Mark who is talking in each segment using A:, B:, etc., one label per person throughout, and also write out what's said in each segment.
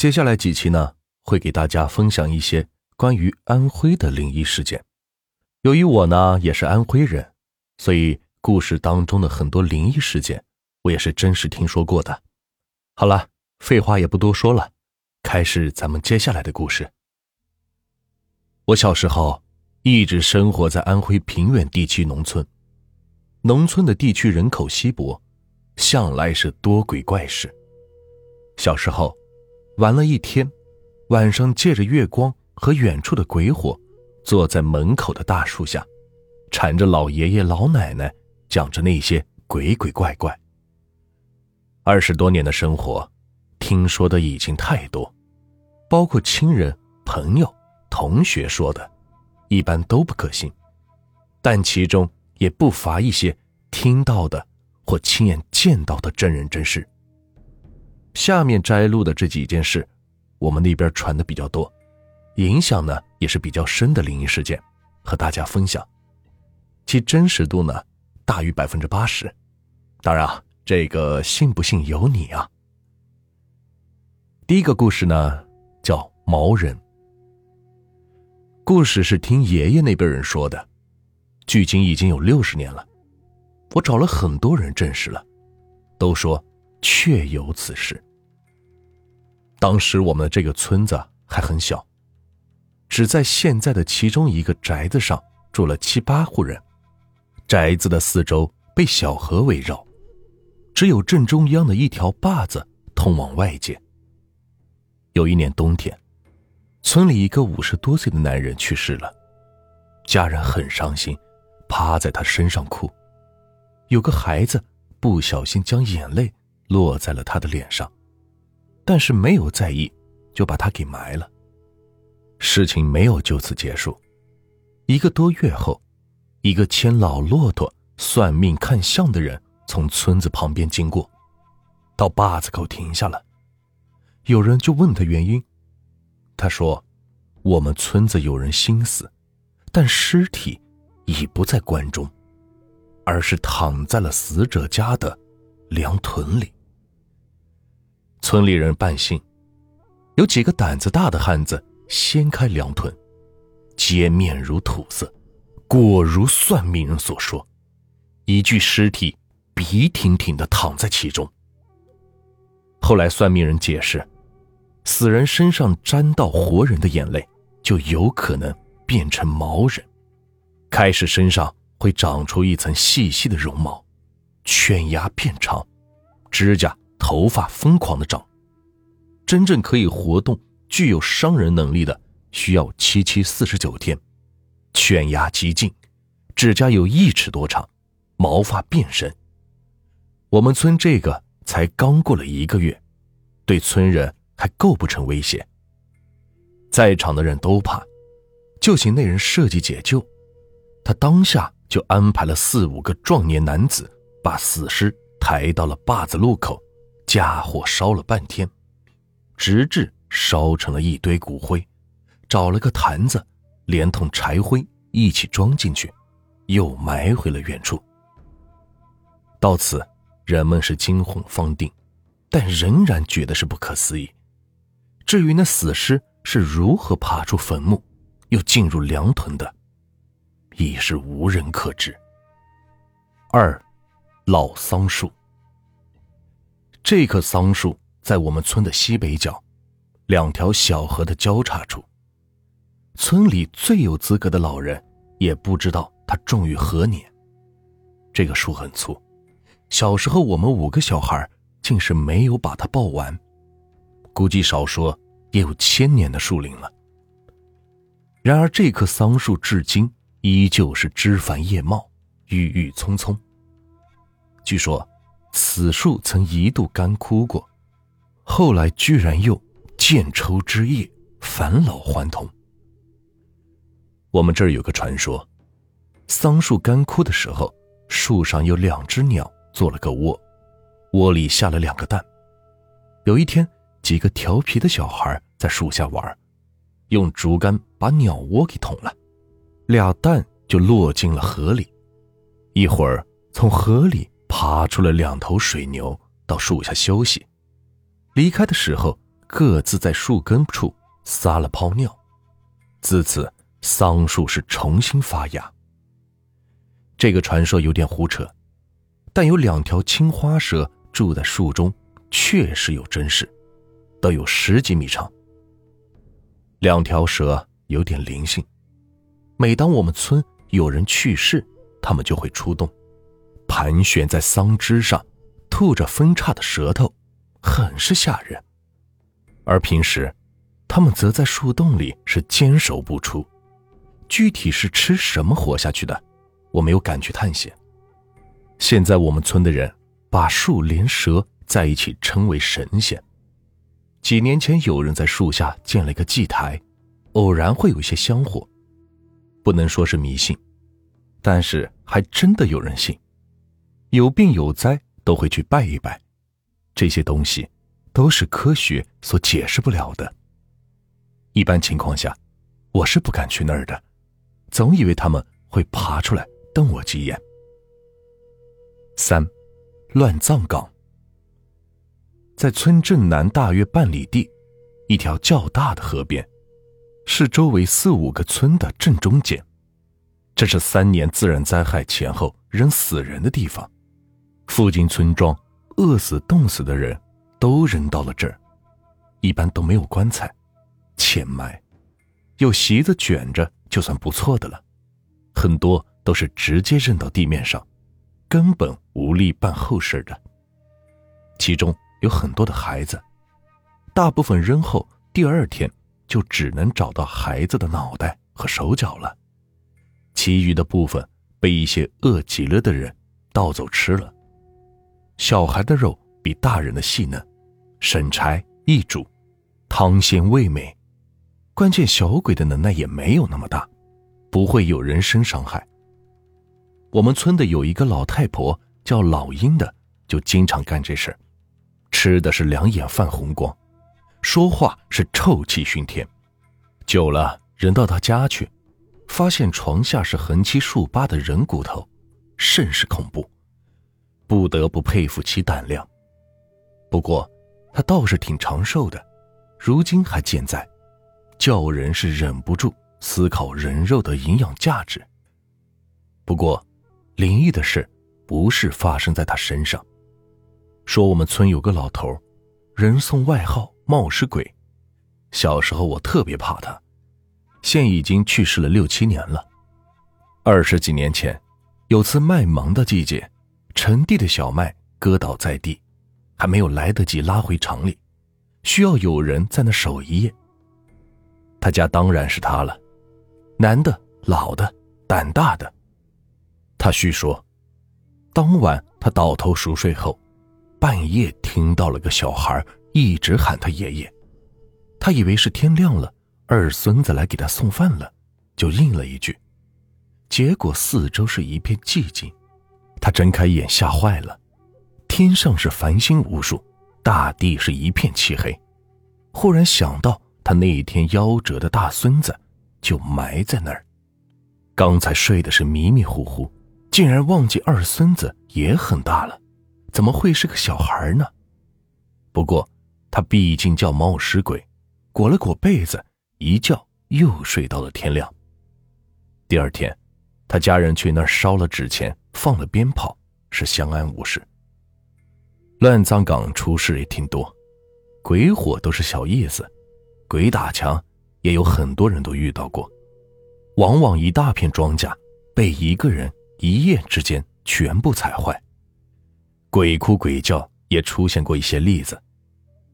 A: 接下来几期呢，会给大家分享一些关于安徽的灵异事件。由于我呢也是安徽人，所以故事当中的很多灵异事件，我也是真实听说过的。好了，废话也不多说了，开始咱们接下来的故事。我小时候一直生活在安徽平原地区农村，农村的地区人口稀薄，向来是多鬼怪事。小时候。玩了一天，晚上借着月光和远处的鬼火，坐在门口的大树下，缠着老爷爷老奶奶讲着那些鬼鬼怪怪。二十多年的生活，听说的已经太多，包括亲人、朋友、同学说的，一般都不可信，但其中也不乏一些听到的或亲眼见到的真人真事。下面摘录的这几件事，我们那边传的比较多，影响呢也是比较深的灵异事件，和大家分享，其真实度呢大于百分之八十。当然啊，这个信不信由你啊。第一个故事呢叫毛人，故事是听爷爷那辈人说的，距今已经有六十年了，我找了很多人证实了，都说。确有此事。当时我们的这个村子还很小，只在现在的其中一个宅子上住了七八户人。宅子的四周被小河围绕，只有正中央的一条坝子通往外界。有一年冬天，村里一个五十多岁的男人去世了，家人很伤心，趴在他身上哭。有个孩子不小心将眼泪。落在了他的脸上，但是没有在意，就把他给埋了。事情没有就此结束。一个多月后，一个牵老骆驼算命看相的人从村子旁边经过，到坝子口停下了。有人就问他原因，他说：“我们村子有人心死，但尸体已不在棺中，而是躺在了死者家的凉屯里。”村里人半信，有几个胆子大的汉子掀开凉屯，皆面如土色，果如算命人所说，一具尸体笔挺挺的躺在其中。后来算命人解释，死人身上沾到活人的眼泪，就有可能变成毛人，开始身上会长出一层细细的绒毛，犬牙变长，指甲。头发疯狂的长，真正可以活动、具有伤人能力的，需要七七四十九天。犬牙极尽，指甲有一尺多长，毛发变深。我们村这个才刚过了一个月，对村人还构不成威胁。在场的人都怕，就请那人设计解救。他当下就安排了四五个壮年男子，把死尸抬到了坝子路口。架火烧了半天，直至烧成了一堆骨灰，找了个坛子，连同柴灰一起装进去，又埋回了原处。到此，人们是惊魂方定，但仍然觉得是不可思议。至于那死尸是如何爬出坟墓，又进入凉屯的，已是无人可知。二，老桑树。这棵桑树在我们村的西北角，两条小河的交叉处。村里最有资格的老人也不知道它种于何年。这个树很粗，小时候我们五个小孩竟是没有把它抱完，估计少说也有千年的树龄了。然而这棵桑树至今依旧是枝繁叶茂，郁郁葱葱。据说。此树曾一度干枯过，后来居然又渐抽枝叶，返老还童。我们这儿有个传说，桑树干枯的时候，树上有两只鸟做了个窝，窝里下了两个蛋。有一天，几个调皮的小孩在树下玩，用竹竿把鸟窝给捅了，俩蛋就落进了河里。一会儿，从河里。爬出了两头水牛，到树下休息。离开的时候，各自在树根处撒了泡尿，自此桑树是重新发芽。这个传说有点胡扯，但有两条青花蛇住在树中，确实有真实，都有十几米长。两条蛇有点灵性，每当我们村有人去世，他们就会出动，盘旋在桑枝上，吐着分叉的舌头，很是吓人。而平时，他们则在树洞里是坚守不出，具体是吃什么活下去的，我没有敢去探险。现在我们村的人把树连蛇在一起称为神仙。几年前，有人在树下建了一个祭台，偶然会有一些香火，不能说是迷信，但是还真的有人信，有病有灾都会去拜一拜，这些东西都是科学所解释不了的。一般情况下，我是不敢去那儿的，总以为他们会爬出来瞪我几眼。三，乱葬岗。在村镇南大约半里地，一条较大的河边，是周围四五个村的正中间。这是三年自然灾害前后扔死人的地方，附近村庄饿死、冻死的人都扔到了这儿，一般都没有棺材，浅埋，有席子卷着就算不错的了，很多都是直接扔到地面上，根本无力办后事的。其中。有很多的孩子，大部分扔后第二天就只能找到孩子的脑袋和手脚了，其余的部分被一些饿极了的人盗走吃了。小孩的肉比大人的细嫩，省柴易煮，汤鲜味美。关键小鬼的能耐也没有那么大，不会有人身伤害。我们村的有一个老太婆叫老鹰的，就经常干这事。吃的是两眼泛红光，说话是臭气熏天。久了，人到他家去，发现床下是横七竖八的人骨头，甚是恐怖，不得不佩服其胆量。不过，他倒是挺长寿的，如今还健在，叫人是忍不住思考人肉的营养价值。不过，灵异的事不是发生在他身上。说我们村有个老头，人送外号“冒失鬼”。小时候我特别怕他，现已经去世了六七年了。二十几年前，有次卖萌的季节，陈地的小麦割倒在地，还没有来得及拉回厂里，需要有人在那守一夜。他家当然是他了，男的、老的、胆大的。他叙说，当晚他倒头熟睡后。半夜听到了个小孩一直喊他爷爷，他以为是天亮了，二孙子来给他送饭了，就应了一句。结果四周是一片寂静，他睁开眼吓坏了，天上是繁星无数，大地是一片漆黑。忽然想到他那一天夭折的大孙子就埋在那儿，刚才睡的是迷迷糊糊，竟然忘记二孙子也很大了。怎么会是个小孩呢？不过他毕竟叫冒失鬼，裹了裹被子，一觉又睡到了天亮。第二天，他家人去那儿烧了纸钱，放了鞭炮，是相安无事。乱葬岗出事也挺多，鬼火都是小意思，鬼打墙也有很多人都遇到过，往往一大片庄稼被一个人一夜之间全部踩坏。鬼哭鬼叫也出现过一些例子。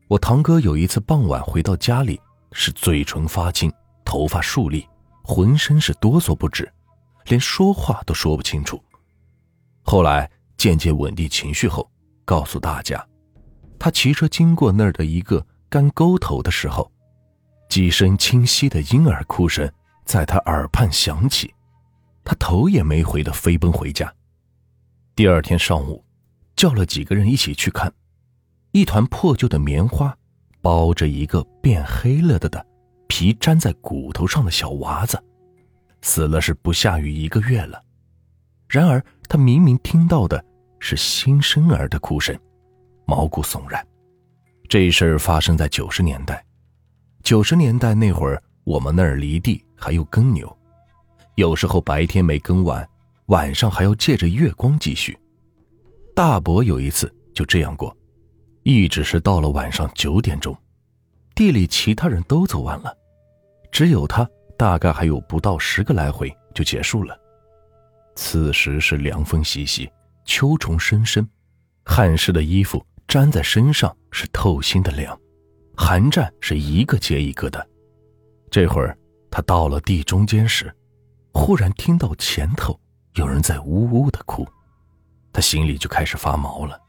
A: 我堂哥有一次傍晚回到家里，是嘴唇发青，头发竖立，浑身是哆嗦不止，连说话都说不清楚。后来渐渐稳定情绪后，告诉大家，他骑车经过那儿的一个干沟头的时候，几声清晰的婴儿哭声在他耳畔响起，他头也没回的飞奔回家。第二天上午。叫了几个人一起去看，一团破旧的棉花，包着一个变黑了的的皮粘在骨头上的小娃子，死了是不下于一个月了。然而他明明听到的是新生儿的哭声，毛骨悚然。这事儿发生在九十年代。九十年代那会儿，我们那儿犁地还有耕牛，有时候白天没耕完，晚上还要借着月光继续。大伯有一次就这样过，一直是到了晚上九点钟，地里其他人都走完了，只有他大概还有不到十个来回就结束了。此时是凉风习习，秋虫声声，汗湿的衣服粘在身上是透心的凉，寒战是一个接一个的。这会儿他到了地中间时，忽然听到前头有人在呜呜的哭，他心里就开始发毛了。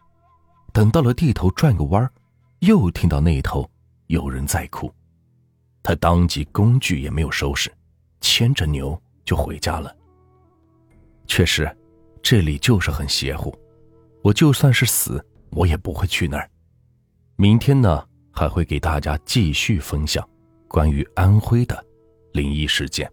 A: 等到了地头转个弯又听到那头有人在哭，他当即工具也没有收拾，牵着牛就回家了。确实，这里就是很邪乎。我就算是死，我也不会去那儿。明天呢，还会给大家继续分享关于安徽的灵异事件。